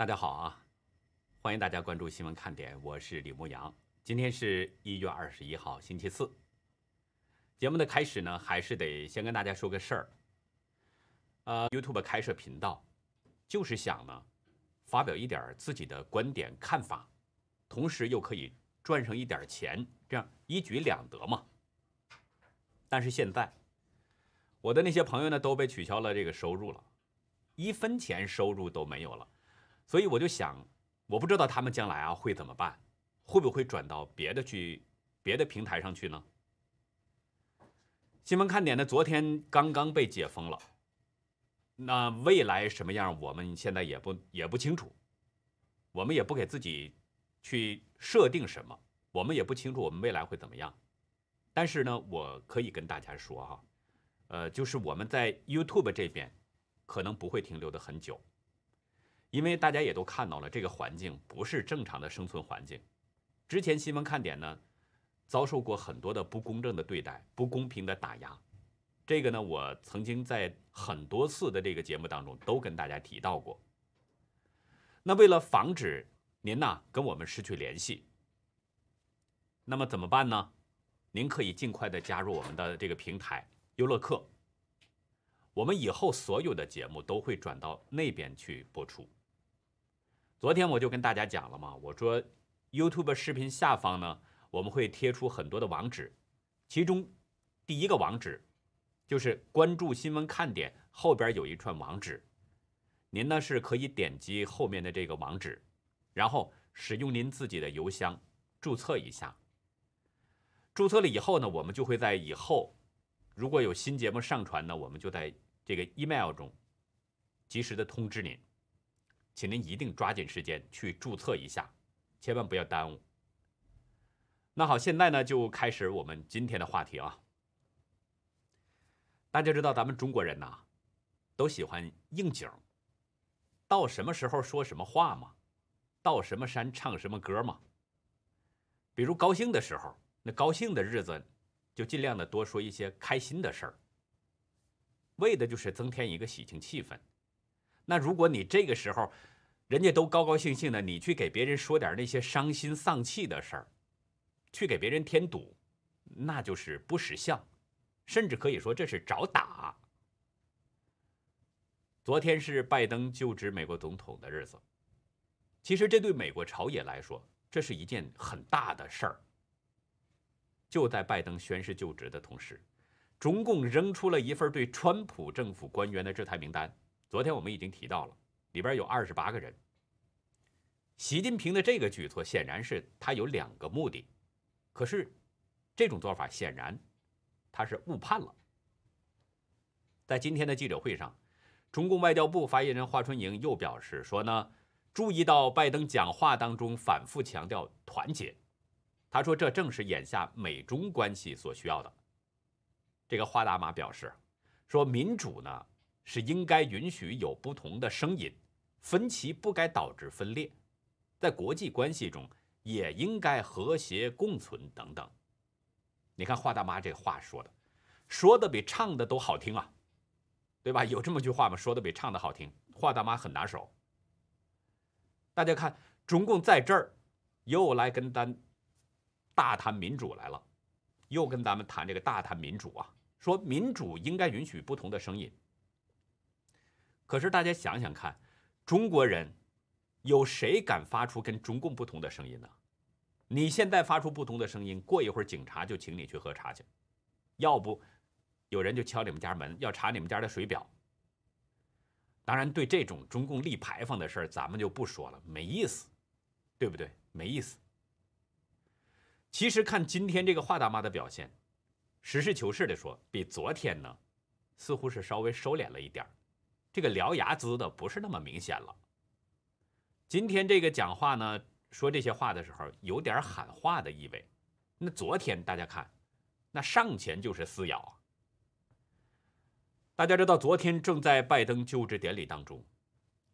大家好啊，欢迎大家关注新闻看点，我是李牧阳。今天是一月二十一号，星期四。节目的开始呢，还是得先跟大家说个事儿。呃，YouTube 开设频道，就是想呢，发表一点自己的观点看法，同时又可以赚上一点钱，这样一举两得嘛。但是现在，我的那些朋友呢，都被取消了这个收入了，一分钱收入都没有了。所以我就想，我不知道他们将来啊会怎么办，会不会转到别的去别的平台上去呢？新闻看点呢，昨天刚刚被解封了，那未来什么样，我们现在也不也不清楚，我们也不给自己去设定什么，我们也不清楚我们未来会怎么样。但是呢，我可以跟大家说哈，呃，就是我们在 YouTube 这边可能不会停留的很久。因为大家也都看到了，这个环境不是正常的生存环境。之前新闻看点呢，遭受过很多的不公正的对待、不公平的打压。这个呢，我曾经在很多次的这个节目当中都跟大家提到过。那为了防止您呐跟我们失去联系，那么怎么办呢？您可以尽快的加入我们的这个平台优乐客。我们以后所有的节目都会转到那边去播出。昨天我就跟大家讲了嘛，我说 YouTube 视频下方呢，我们会贴出很多的网址，其中第一个网址就是关注新闻看点后边有一串网址，您呢是可以点击后面的这个网址，然后使用您自己的邮箱注册一下。注册了以后呢，我们就会在以后如果有新节目上传呢，我们就在这个 email 中及时的通知您。请您一定抓紧时间去注册一下，千万不要耽误。那好，现在呢就开始我们今天的话题啊。大家知道咱们中国人呐，都喜欢应景，到什么时候说什么话嘛，到什么山唱什么歌嘛。比如高兴的时候，那高兴的日子就尽量的多说一些开心的事儿，为的就是增添一个喜庆气氛。那如果你这个时候，人家都高高兴兴的，你去给别人说点那些伤心丧气的事儿，去给别人添堵，那就是不识相，甚至可以说这是找打。昨天是拜登就职美国总统的日子，其实这对美国朝野来说，这是一件很大的事儿。就在拜登宣誓就职的同时，中共扔出了一份对川普政府官员的制裁名单。昨天我们已经提到了，里边有二十八个人。习近平的这个举措显然是他有两个目的，可是这种做法显然他是误判了。在今天的记者会上，中共外交部发言人华春莹又表示说呢，注意到拜登讲话当中反复强调团结，他说这正是眼下美中关系所需要的。这个华大妈表示说，民主呢。是应该允许有不同的声音，分歧不该导致分裂，在国际关系中也应该和谐共存等等。你看华大妈这话说的，说的比唱的都好听啊，对吧？有这么句话吗？说的比唱的好听，华大妈很拿手。大家看，中共在这儿又来跟咱大谈民主来了，又跟咱们谈这个大谈民主啊，说民主应该允许不同的声音。可是大家想想看，中国人有谁敢发出跟中共不同的声音呢？你现在发出不同的声音，过一会儿警察就请你去喝茶去，要不有人就敲你们家门要查你们家的水表。当然，对这种中共立牌坊的事儿，咱们就不说了，没意思，对不对？没意思。其实看今天这个华大妈的表现，实事求是的说，比昨天呢，似乎是稍微收敛了一点儿。这个獠牙滋的不是那么明显了。今天这个讲话呢，说这些话的时候有点喊话的意味。那昨天大家看，那上前就是撕咬。大家知道，昨天正在拜登就职典礼当中，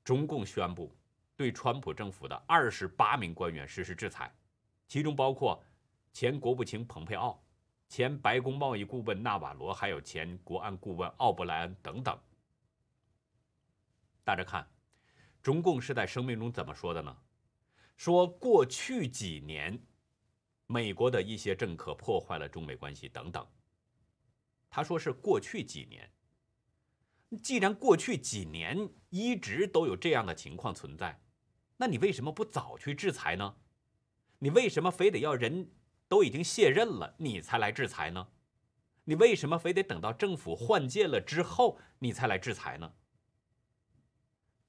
中共宣布对川普政府的二十八名官员实施制裁，其中包括前国务卿蓬佩奥、前白宫贸易顾问纳瓦罗，还有前国安顾问奥布莱恩等等。大家看，中共是在声明中怎么说的呢？说过去几年，美国的一些政客破坏了中美关系等等。他说是过去几年。既然过去几年一直都有这样的情况存在，那你为什么不早去制裁呢？你为什么非得要人都已经卸任了你才来制裁呢？你为什么非得等到政府换届了之后你才来制裁呢？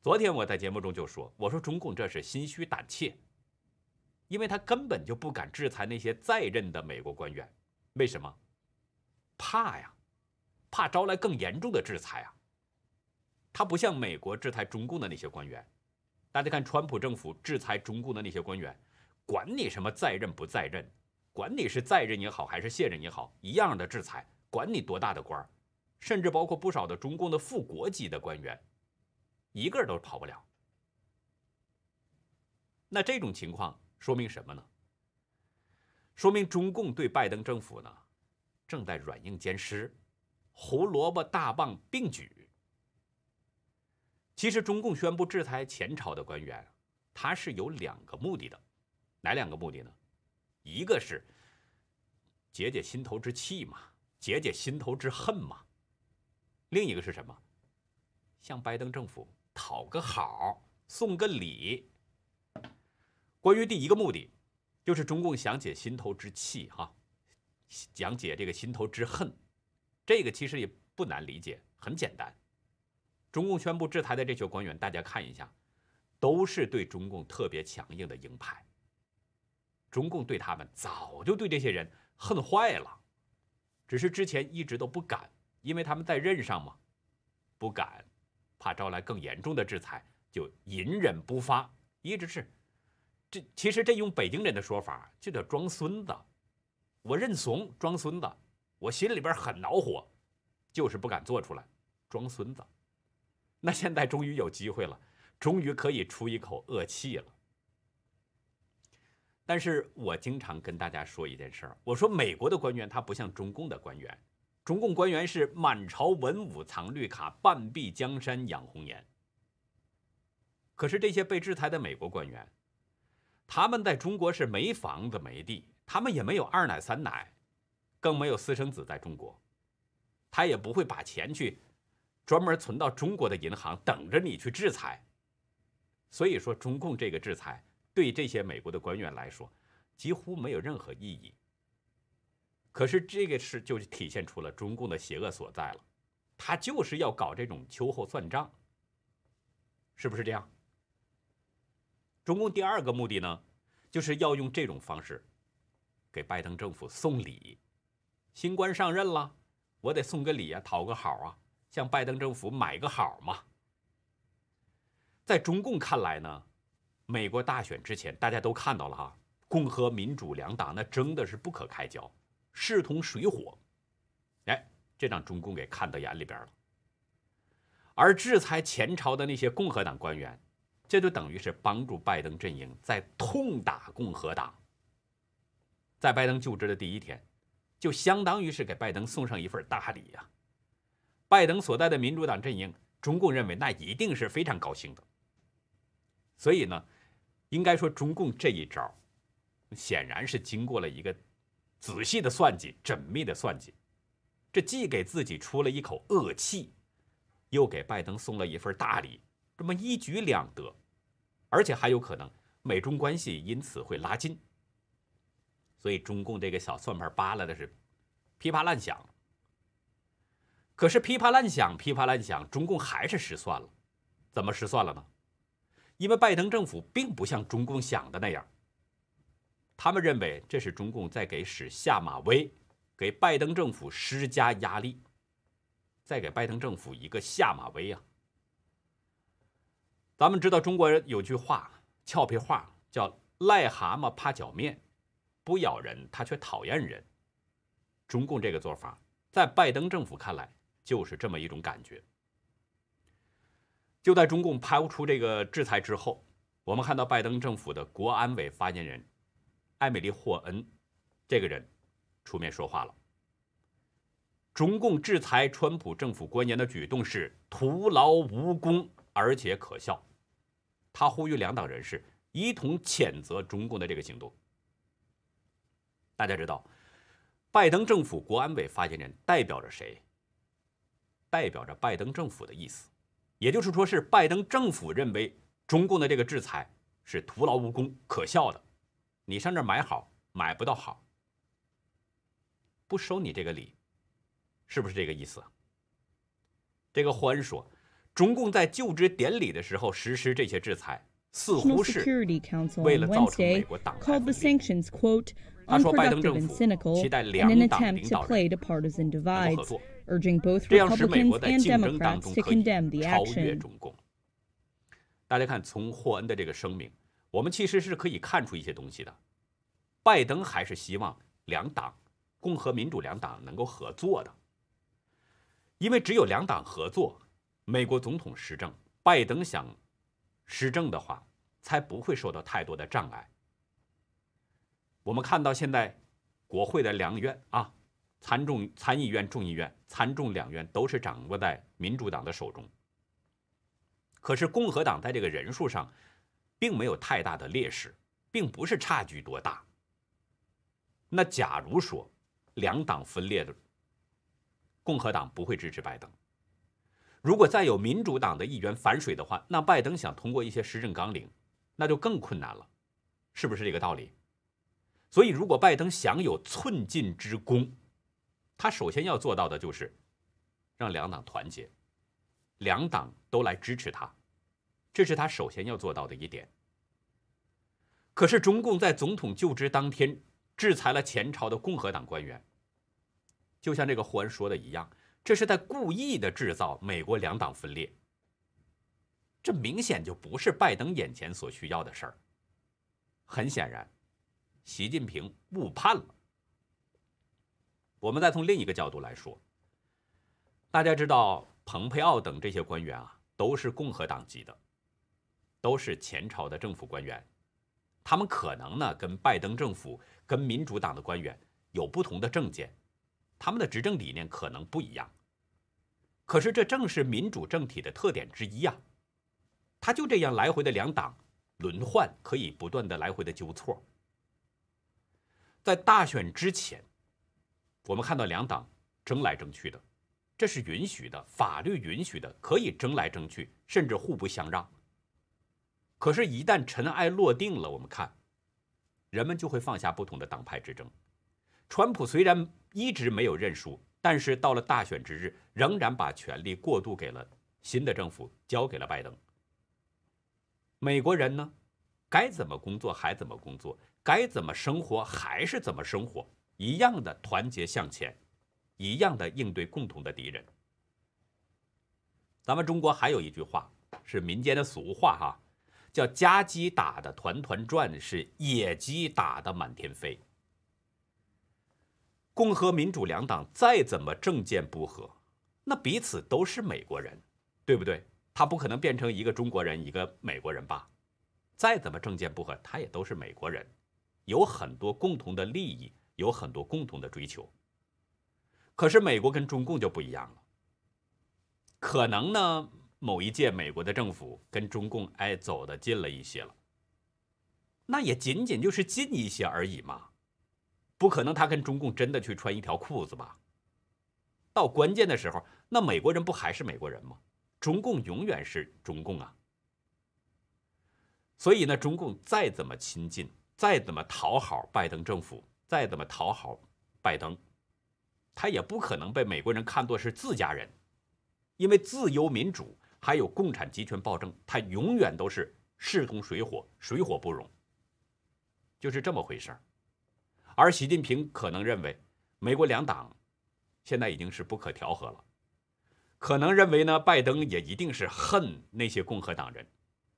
昨天我在节目中就说，我说中共这是心虚胆怯，因为他根本就不敢制裁那些在任的美国官员，为什么？怕呀，怕招来更严重的制裁啊。他不像美国制裁中共的那些官员，大家看川普政府制裁中共的那些官员，管你什么在任不在任，管你是在任也好还是卸任也好，一样的制裁，管你多大的官儿甚至包括不少的中共的副国级的官员，一个都跑不了。那这种情况说明什么呢？说明中共对拜登政府呢，正在软硬兼施，胡萝卜大棒并举。其实，中共宣布制裁前朝的官员，他是有两个目的的，哪两个目的呢？一个是解解心头之气嘛，解解心头之恨嘛；另一个是什么？向拜登政府讨个好，送个礼。关于第一个目的，就是中共想解心头之气，哈，讲解这个心头之恨，这个其实也不难理解，很简单。中共宣布制裁的这些官员，大家看一下，都是对中共特别强硬的鹰派。中共对他们早就对这些人恨坏了，只是之前一直都不敢，因为他们在任上嘛，不敢，怕招来更严重的制裁，就隐忍不发，一直是。这其实这用北京人的说法，就叫装孙子。我认怂，装孙子，我心里边很恼火，就是不敢做出来，装孙子。那现在终于有机会了，终于可以出一口恶气了。但是我经常跟大家说一件事儿，我说美国的官员他不像中共的官员，中共官员是满朝文武藏绿卡，半壁江山养红颜。可是这些被制裁的美国官员，他们在中国是没房子没地，他们也没有二奶三奶，更没有私生子在中国，他也不会把钱去。专门存到中国的银行，等着你去制裁。所以说，中共这个制裁对这些美国的官员来说，几乎没有任何意义。可是这个事就体现出了中共的邪恶所在了，他就是要搞这种秋后算账，是不是这样？中共第二个目的呢，就是要用这种方式给拜登政府送礼。新官上任了，我得送个礼啊，讨个好啊。向拜登政府买个好嘛？在中共看来呢，美国大选之前，大家都看到了哈，共和民主两党那争的是不可开交，势同水火。哎，这让中共给看到眼里边了。而制裁前朝的那些共和党官员，这就等于是帮助拜登阵营在痛打共和党。在拜登就职的第一天，就相当于是给拜登送上一份大礼呀。拜登所在的民主党阵营，中共认为那一定是非常高兴的。所以呢，应该说中共这一招，显然是经过了一个仔细的算计、缜密的算计。这既给自己出了一口恶气，又给拜登送了一份大礼，这么一举两得，而且还有可能美中关系因此会拉近。所以中共这个小算盘扒拉的是噼啪乱响。可是噼啪乱响，噼啪乱响，中共还是失算了。怎么失算了呢？因为拜登政府并不像中共想的那样，他们认为这是中共在给使下马威，给拜登政府施加压力，再给拜登政府一个下马威啊。咱们知道中国人有句话，俏皮话叫“癞蛤蟆怕脚面，不咬人他却讨厌人”。中共这个做法，在拜登政府看来。就是这么一种感觉。就在中共抛出这个制裁之后，我们看到拜登政府的国安委发言人艾米丽·霍恩这个人出面说话了：“中共制裁川普政府官员的举动是徒劳无功，而且可笑。他呼吁两党人士一同谴责中共的这个行动。大家知道，拜登政府国安委发言人代表着谁？代表着拜登政府的意思，也就是说，是拜登政府认为中共的这个制裁是徒劳无功、可笑的。你上这儿买好，买不到好，不收你这个礼，是不是这个意思？这个霍恩说，中共在就职典礼的时候实施这些制裁，似乎是为了造成美国党派分裂。他说，拜登政府期待两党领导人能够合作。这样使美国在竞争当中可以超越中共。大家看，从霍恩的这个声明，我们其实是可以看出一些东西的。拜登还是希望两党，共和民主两党能够合作的，因为只有两党合作，美国总统施政，拜登想施政的话，才不会受到太多的障碍。我们看到现在国会的两院啊。参众参议院、众议院、参众两院都是掌握在民主党的手中。可是共和党在这个人数上，并没有太大的劣势，并不是差距多大。那假如说两党分裂的，共和党不会支持拜登。如果再有民主党的议员反水的话，那拜登想通过一些施政纲领，那就更困难了，是不是这个道理？所以，如果拜登想有寸进之功，他首先要做到的就是让两党团结，两党都来支持他，这是他首先要做到的一点。可是中共在总统就职当天制裁了前朝的共和党官员，就像这个霍恩说的一样，这是在故意的制造美国两党分裂。这明显就不是拜登眼前所需要的事儿。很显然，习近平误判了。我们再从另一个角度来说，大家知道，蓬佩奥等这些官员啊，都是共和党籍的，都是前朝的政府官员，他们可能呢跟拜登政府、跟民主党的官员有不同的政见，他们的执政理念可能不一样。可是这正是民主政体的特点之一啊，他就这样来回的两党轮换，可以不断的来回的纠错，在大选之前。我们看到两党争来争去的，这是允许的，法律允许的，可以争来争去，甚至互不相让。可是，一旦尘埃落定了，我们看，人们就会放下不同的党派之争。川普虽然一直没有认输，但是到了大选之日，仍然把权力过渡给了新的政府，交给了拜登。美国人呢，该怎么工作还怎么工作，该怎么生活还是怎么生活。一样的团结向前，一样的应对共同的敌人。咱们中国还有一句话是民间的俗话哈，叫“家鸡打的团团转，是野鸡打的满天飞”。共和民主两党再怎么政见不合，那彼此都是美国人，对不对？他不可能变成一个中国人一个美国人吧？再怎么政见不合，他也都是美国人，有很多共同的利益。有很多共同的追求，可是美国跟中共就不一样了。可能呢，某一届美国的政府跟中共哎走的近了一些了，那也仅仅就是近一些而已嘛，不可能他跟中共真的去穿一条裤子吧？到关键的时候，那美国人不还是美国人吗？中共永远是中共啊。所以呢，中共再怎么亲近，再怎么讨好拜登政府。再怎么讨好拜登，他也不可能被美国人看作是自家人，因为自由民主还有共产集权暴政，它永远都是势同水火，水火不容，就是这么回事儿。而习近平可能认为，美国两党现在已经是不可调和了，可能认为呢，拜登也一定是恨那些共和党人，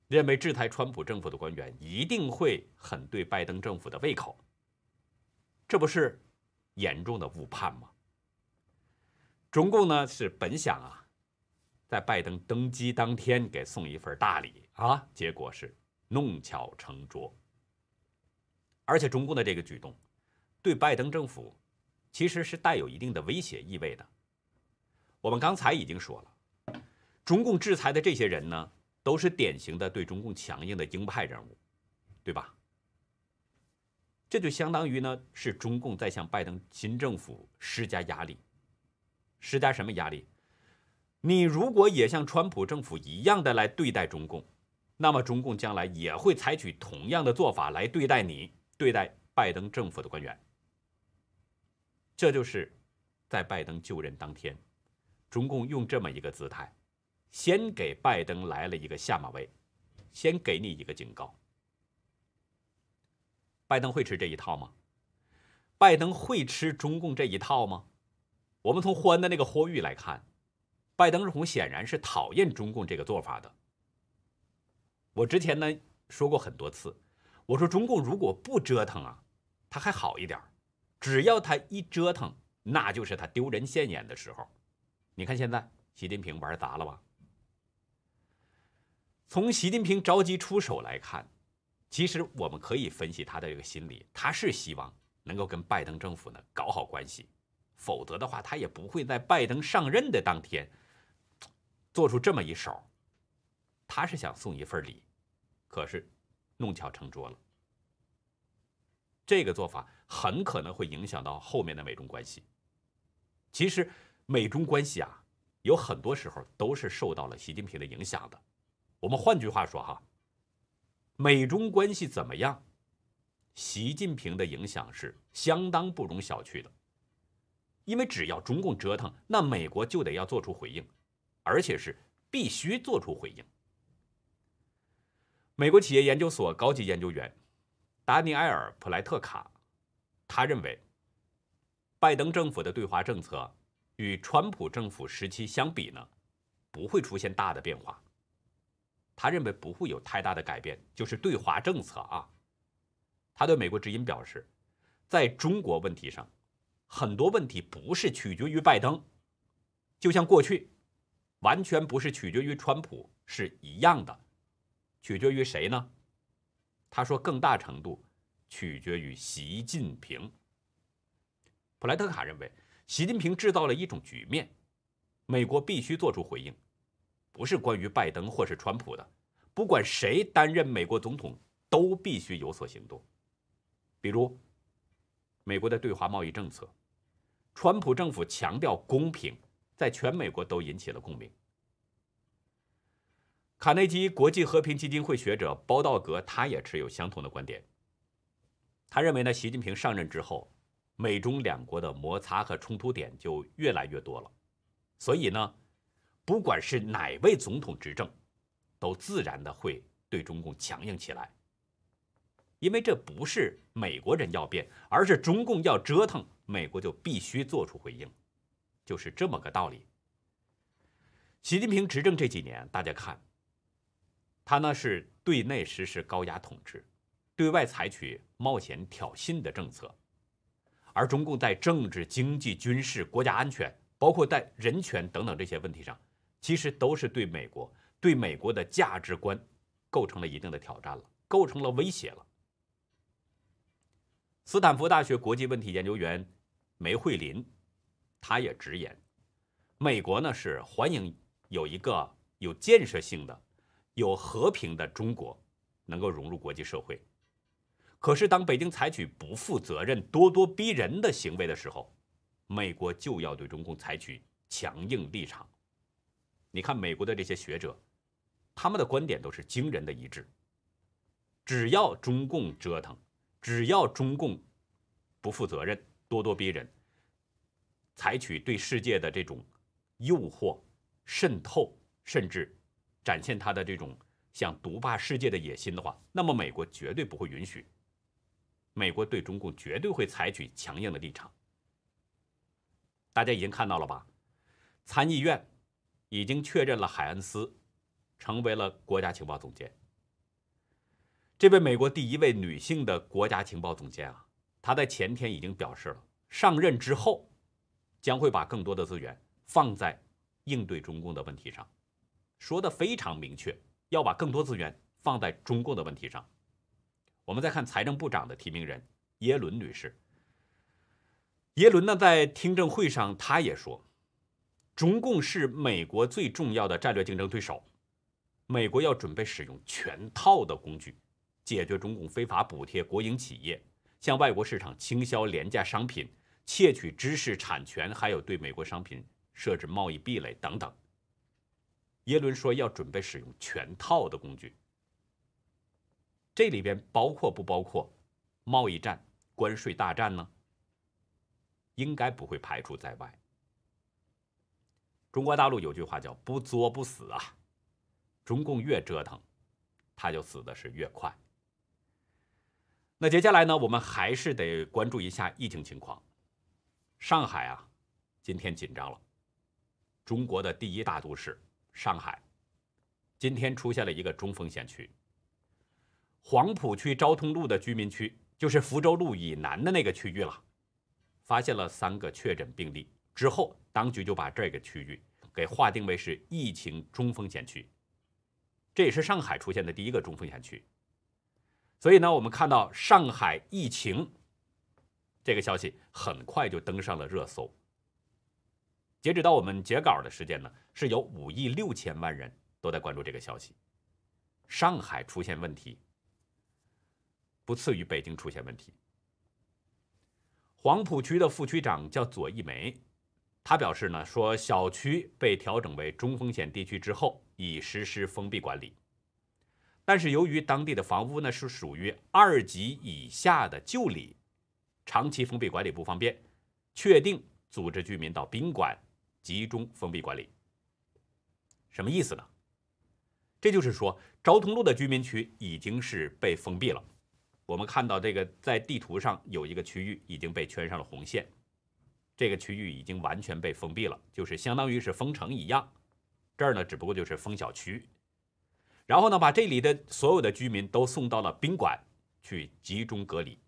认为制裁川普政府的官员一定会很对拜登政府的胃口。这不是严重的误判吗？中共呢是本想啊，在拜登登基当天给送一份大礼啊，结果是弄巧成拙。而且中共的这个举动，对拜登政府其实是带有一定的威胁意味的。我们刚才已经说了，中共制裁的这些人呢，都是典型的对中共强硬的鹰派人物，对吧？这就相当于呢，是中共在向拜登新政府施加压力。施加什么压力？你如果也像川普政府一样的来对待中共，那么中共将来也会采取同样的做法来对待你，对待拜登政府的官员。这就是在拜登就任当天，中共用这么一个姿态，先给拜登来了一个下马威，先给你一个警告。拜登会吃这一套吗？拜登会吃中共这一套吗？我们从霍恩的那个呼吁来看，拜登总统显然是讨厌中共这个做法的。我之前呢说过很多次，我说中共如果不折腾啊，他还好一点只要他一折腾，那就是他丢人现眼的时候。你看现在习近平玩砸了吧？从习近平着急出手来看。其实我们可以分析他的这个心理，他是希望能够跟拜登政府呢搞好关系，否则的话，他也不会在拜登上任的当天做出这么一手。他是想送一份礼，可是弄巧成拙了。这个做法很可能会影响到后面的美中关系。其实美中关系啊，有很多时候都是受到了习近平的影响的。我们换句话说哈。美中关系怎么样？习近平的影响是相当不容小觑的，因为只要中共折腾，那美国就得要做出回应，而且是必须做出回应。美国企业研究所高级研究员达尼埃尔·普莱特卡，他认为，拜登政府的对华政策与川普政府时期相比呢，不会出现大的变化。他认为不会有太大的改变，就是对华政策啊。他对美国之音表示，在中国问题上，很多问题不是取决于拜登，就像过去，完全不是取决于川普是一样的，取决于谁呢？他说，更大程度取决于习近平。普莱特卡认为，习近平制造了一种局面，美国必须做出回应。不是关于拜登或是川普的，不管谁担任美国总统，都必须有所行动。比如，美国的对华贸易政策，川普政府强调公平，在全美国都引起了共鸣。卡内基国际和平基金会学者包道格，他也持有相同的观点。他认为呢，习近平上任之后，美中两国的摩擦和冲突点就越来越多了，所以呢。不管是哪位总统执政，都自然的会对中共强硬起来，因为这不是美国人要变，而是中共要折腾，美国就必须做出回应，就是这么个道理。习近平执政这几年，大家看，他呢是对内实施高压统治，对外采取冒险挑衅的政策，而中共在政治、经济、军事、国家安全，包括在人权等等这些问题上。其实都是对美国、对美国的价值观构成了一定的挑战了，构成了威胁了。斯坦福大学国际问题研究员梅惠林，他也直言，美国呢是欢迎有一个有建设性的、有和平的中国能够融入国际社会。可是当北京采取不负责任、咄咄逼人的行为的时候，美国就要对中共采取强硬立场。你看美国的这些学者，他们的观点都是惊人的一致。只要中共折腾，只要中共不负责任、咄咄逼人，采取对世界的这种诱惑、渗透，甚至展现他的这种想独霸世界的野心的话，那么美国绝对不会允许。美国对中共绝对会采取强硬的立场。大家已经看到了吧？参议院。已经确认了海恩斯成为了国家情报总监。这位美国第一位女性的国家情报总监啊，她在前天已经表示了，上任之后将会把更多的资源放在应对中共的问题上，说的非常明确，要把更多资源放在中共的问题上。我们再看财政部长的提名人耶伦女士，耶伦呢在听证会上他也说。中共是美国最重要的战略竞争对手，美国要准备使用全套的工具，解决中共非法补贴国营企业、向外国市场倾销廉价商品、窃取知识产权，还有对美国商品设置贸易壁垒等等。耶伦说要准备使用全套的工具，这里边包括不包括贸易战、关税大战呢？应该不会排除在外。中国大陆有句话叫“不作不死”啊，中共越折腾，他就死的是越快。那接下来呢，我们还是得关注一下疫情情况。上海啊，今天紧张了。中国的第一大都市上海，今天出现了一个中风险区。黄浦区昭通路的居民区，就是福州路以南的那个区域了，发现了三个确诊病例之后。当局就把这个区域给划定为是疫情中风险区，这也是上海出现的第一个中风险区。所以呢，我们看到上海疫情这个消息很快就登上了热搜。截止到我们截稿的时间呢，是有五亿六千万人都在关注这个消息。上海出现问题，不次于北京出现问题。黄浦区的副区长叫左一梅。他表示呢，说小区被调整为中风险地区之后，已实施封闭管理。但是由于当地的房屋呢是属于二级以下的旧里，长期封闭管理不方便，确定组织居民到宾馆集中封闭管理。什么意思呢？这就是说，昭通路的居民区已经是被封闭了。我们看到这个在地图上有一个区域已经被圈上了红线。这个区域已经完全被封闭了，就是相当于是封城一样。这儿呢，只不过就是封小区，然后呢，把这里的所有的居民都送到了宾馆去集中隔离。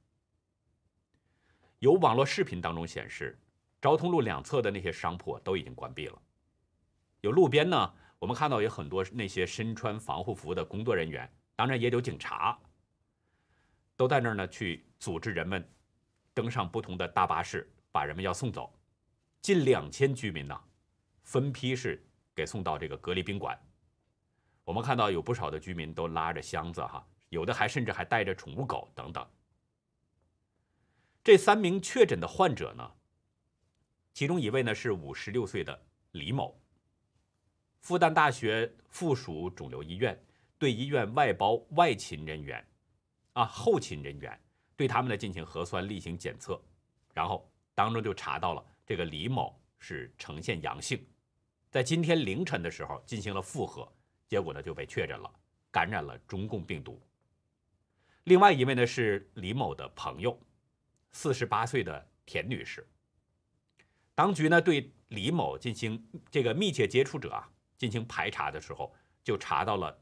有网络视频当中显示，昭通路两侧的那些商铺都已经关闭了。有路边呢，我们看到有很多那些身穿防护服的工作人员，当然也有警察，都在那儿呢去组织人们登上不同的大巴士。把人们要送走，近两千居民呢，分批是给送到这个隔离宾馆。我们看到有不少的居民都拉着箱子哈，有的还甚至还带着宠物狗等等。这三名确诊的患者呢，其中一位呢是五十六岁的李某，复旦大学附属肿瘤医院对医院外包外勤人员，啊后勤人员对他们呢进行核酸例行检测，然后。当中就查到了这个李某是呈现阳性，在今天凌晨的时候进行了复核，结果呢就被确诊了，感染了中共病毒。另外一位呢是李某的朋友，四十八岁的田女士。当局呢对李某进行这个密切接触者啊进行排查的时候，就查到了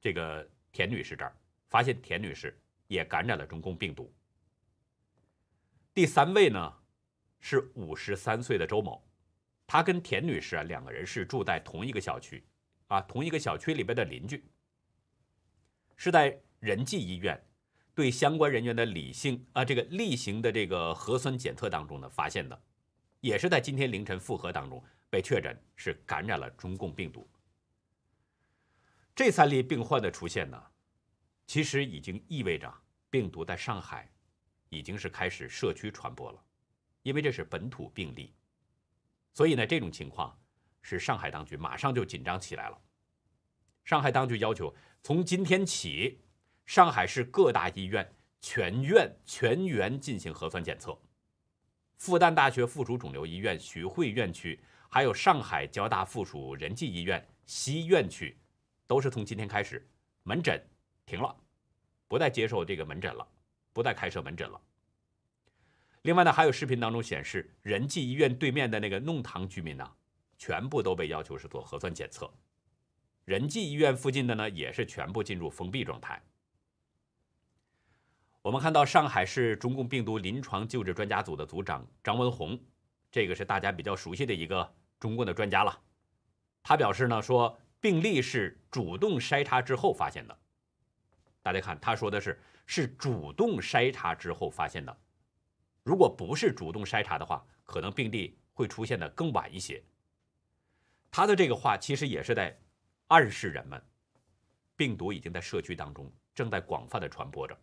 这个田女士这儿，发现田女士也感染了中共病毒。第三位呢？是五十三岁的周某，他跟田女士啊两个人是住在同一个小区，啊同一个小区里边的邻居，是在仁济医院对相关人员的理性啊这个例行的这个核酸检测当中呢发现的，也是在今天凌晨复核当中被确诊是感染了中共病毒。这三例病患的出现呢，其实已经意味着病毒在上海已经是开始社区传播了。因为这是本土病例，所以呢，这种情况使上海当局马上就紧张起来了。上海当局要求从今天起，上海市各大医院全院全员进行核酸检测。复旦大学附属肿瘤医院徐汇院区，还有上海交大附属仁济医院西院区，都是从今天开始门诊停了，不再接受这个门诊了，不再开设门诊了。另外呢，还有视频当中显示，仁济医院对面的那个弄堂居民呢，全部都被要求是做核酸检测。仁济医院附近的呢，也是全部进入封闭状态。我们看到上海市中共病毒临床救治专家组的组长张文宏，这个是大家比较熟悉的一个中共的专家了。他表示呢，说病例是主动筛查之后发现的。大家看，他说的是是主动筛查之后发现的。如果不是主动筛查的话，可能病例会出现的更晚一些。他的这个话其实也是在暗示人们，病毒已经在社区当中正在广泛的传播着。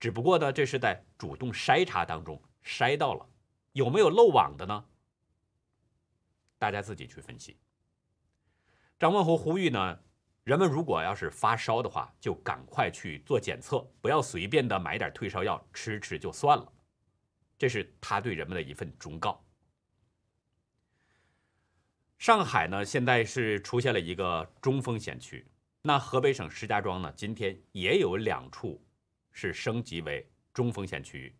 只不过呢，这是在主动筛查当中筛到了，有没有漏网的呢？大家自己去分析。张文宏呼吁呢，人们如果要是发烧的话，就赶快去做检测，不要随便的买点退烧药吃吃就算了。这是他对人们的一份忠告。上海呢，现在是出现了一个中风险区。那河北省石家庄呢，今天也有两处是升级为中风险区域，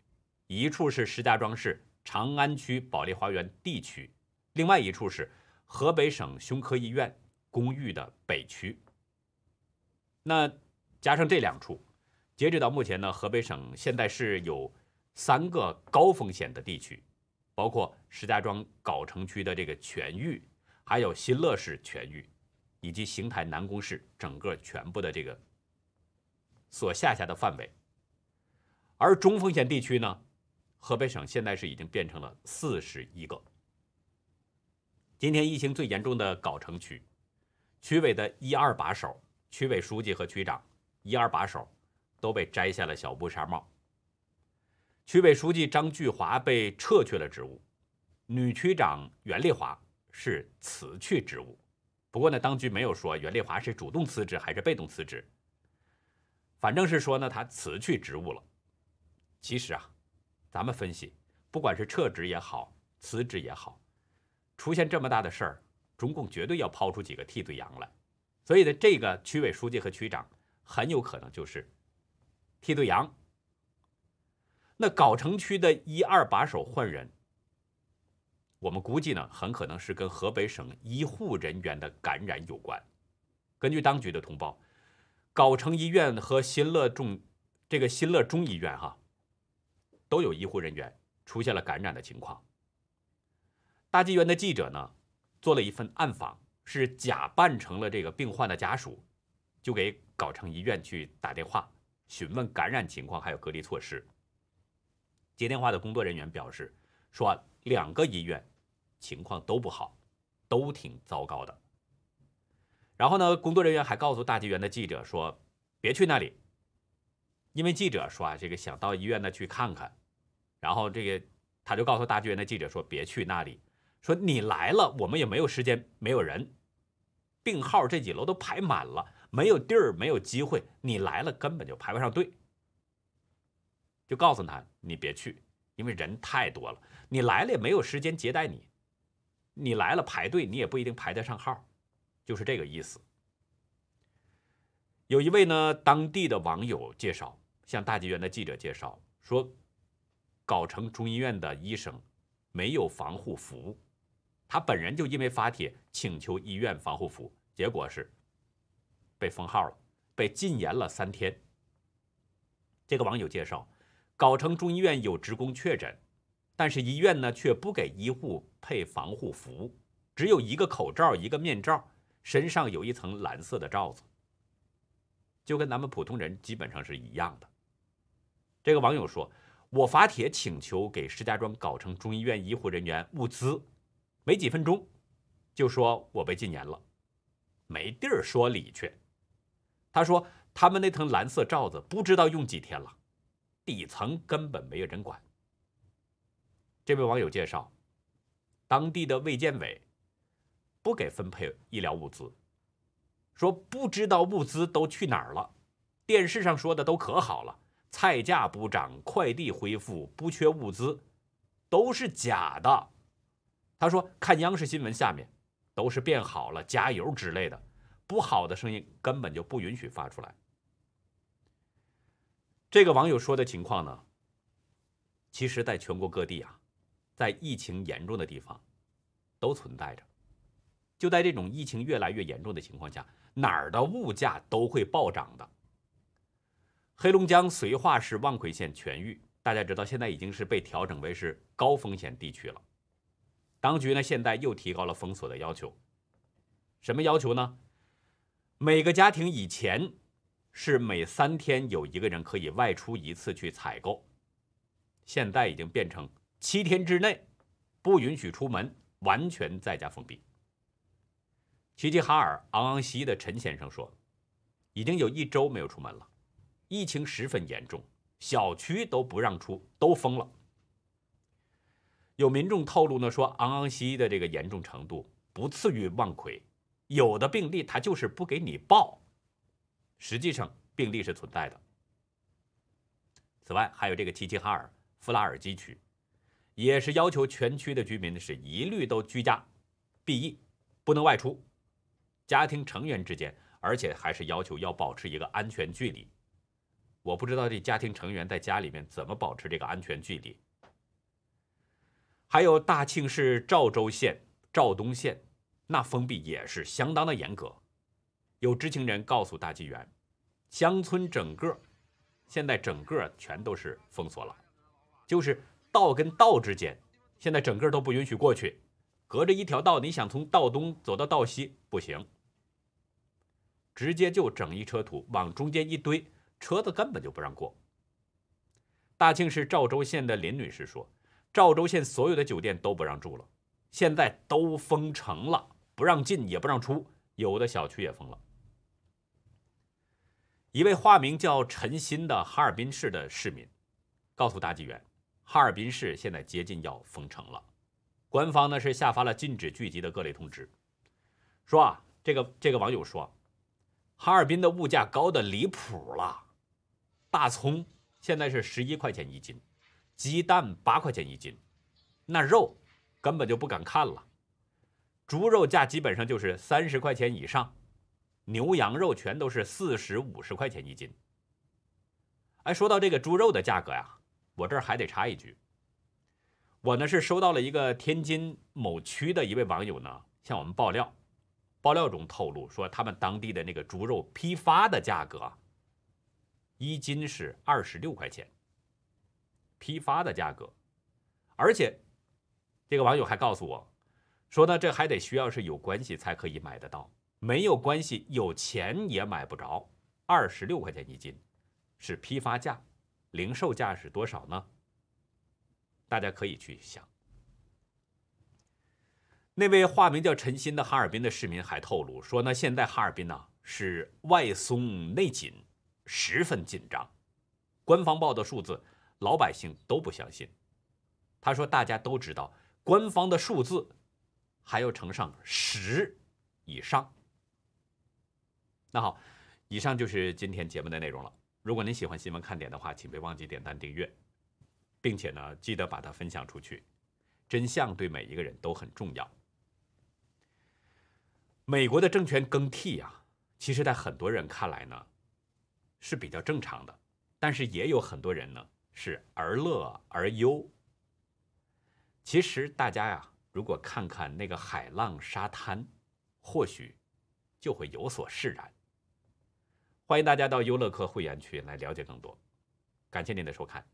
一处是石家庄市长安区保利花园 D 区，另外一处是河北省胸科医院公寓的北区。那加上这两处，截止到目前呢，河北省现在是有三个高风险的地区，包括石家庄藁城区的这个全域。还有新乐市全域，以及邢台南宫市整个全部的这个所下辖的范围。而中风险地区呢，河北省现在是已经变成了四十一个。今天疫情最严重的藁城区，区委的一二把手、区委书记和区长一二把手都被摘下了小布纱帽。区委书记张巨华被撤去了职务，女区长袁丽华。是辞去职务，不过呢，当局没有说袁丽华是主动辞职还是被动辞职，反正是说呢，他辞去职务了。其实啊，咱们分析，不管是撤职也好，辞职也好，出现这么大的事儿，中共绝对要抛出几个替罪羊来。所以呢，这个区委书记和区长很有可能就是替罪羊。那藁城区的一二把手换人。我们估计呢，很可能是跟河北省医护人员的感染有关。根据当局的通报，藁城医院和新乐中这个新乐中医院哈，都有医护人员出现了感染的情况。大纪元的记者呢，做了一份暗访，是假扮成了这个病患的家属，就给藁城医院去打电话询问感染情况还有隔离措施。接电话的工作人员表示说。两个医院情况都不好，都挺糟糕的。然后呢，工作人员还告诉大纪元的记者说：“别去那里，因为记者说啊，这个想到医院呢去看看。然后这个他就告诉大剧院的记者说：别去那里，说你来了，我们也没有时间，没有人，病号这几楼都排满了，没有地儿，没有机会。你来了根本就排不上队，就告诉他你别去。”因为人太多了，你来了也没有时间接待你，你来了排队，你也不一定排得上号，就是这个意思。有一位呢当地的网友介绍，向大纪元的记者介绍说，藁城中医院的医生没有防护服，他本人就因为发帖请求医院防护服，结果是被封号了，被禁言了三天。这个网友介绍。藁城中医院有职工确诊，但是医院呢却不给医护配防护服，只有一个口罩、一个面罩，身上有一层蓝色的罩子，就跟咱们普通人基本上是一样的。这个网友说：“我发帖请求给石家庄藁城中医院医护人员物资，没几分钟就说我被禁言了，没地儿说理去。”他说：“他们那层蓝色罩子不知道用几天了。”底层根本没有人管。这位网友介绍，当地的卫健委不给分配医疗物资，说不知道物资都去哪儿了。电视上说的都可好了，菜价不涨，快递恢复，不缺物资，都是假的。他说，看央视新闻下面都是变好了，加油之类的，不好的声音根本就不允许发出来。这个网友说的情况呢，其实在全国各地啊，在疫情严重的地方都存在着。就在这种疫情越来越严重的情况下，哪儿的物价都会暴涨的。黑龙江绥化市望奎县全域，大家知道现在已经是被调整为是高风险地区了。当局呢现在又提高了封锁的要求，什么要求呢？每个家庭以前。是每三天有一个人可以外出一次去采购，现在已经变成七天之内不允许出门，完全在家封闭。齐齐哈尔昂昂西的陈先生说：“已经有一周没有出门了，疫情十分严重，小区都不让出，都封了。有民众透露呢，说昂昂西的这个严重程度不次于望奎，有的病例他就是不给你报，实际上病例是存在的。此外，还有这个齐齐哈尔、弗拉尔基区，也是要求全区的居民是一律都居家避疫，不能外出，家庭成员之间，而且还是要求要保持一个安全距离。我不知道这家庭成员在家里面怎么保持这个安全距离。还有大庆市肇州县、肇东县，那封闭也是相当的严格。有知情人告诉大纪元，乡村整个现在整个全都是封锁了，就是道跟道之间，现在整个都不允许过去，隔着一条道，你想从道东走到道西不行，直接就整一车土往中间一堆，车子根本就不让过。大庆市赵州县的林女士说。赵州县所有的酒店都不让住了，现在都封城了，不让进也不让出，有的小区也封了。一位化名叫陈鑫的哈尔滨市的市民告诉大纪元，哈尔滨市现在接近要封城了，官方呢是下发了禁止聚集的各类通知。说啊，这个这个网友说，哈尔滨的物价高的离谱了，大葱现在是十一块钱一斤。鸡蛋八块钱一斤，那肉根本就不敢看了。猪肉价基本上就是三十块钱以上，牛羊肉全都是四十五十块钱一斤。哎，说到这个猪肉的价格呀，我这儿还得插一句，我呢是收到了一个天津某区的一位网友呢向我们爆料，爆料中透露说他们当地的那个猪肉批发的价格，一斤是二十六块钱。批发的价格，而且这个网友还告诉我，说呢，这还得需要是有关系才可以买得到，没有关系，有钱也买不着。二十六块钱一斤，是批发价，零售价是多少呢？大家可以去想。那位化名叫陈鑫的哈尔滨的市民还透露说呢，现在哈尔滨呢是外松内紧，十分紧张，官方报的数字。老百姓都不相信，他说：“大家都知道，官方的数字还要乘上十以上。”那好，以上就是今天节目的内容了。如果您喜欢新闻看点的话，请别忘记点赞订阅，并且呢，记得把它分享出去。真相对每一个人都很重要。美国的政权更替呀，其实在很多人看来呢是比较正常的，但是也有很多人呢。是而乐而忧。其实大家呀，如果看看那个海浪沙滩，或许就会有所释然。欢迎大家到优乐客会员区来了解更多。感谢您的收看。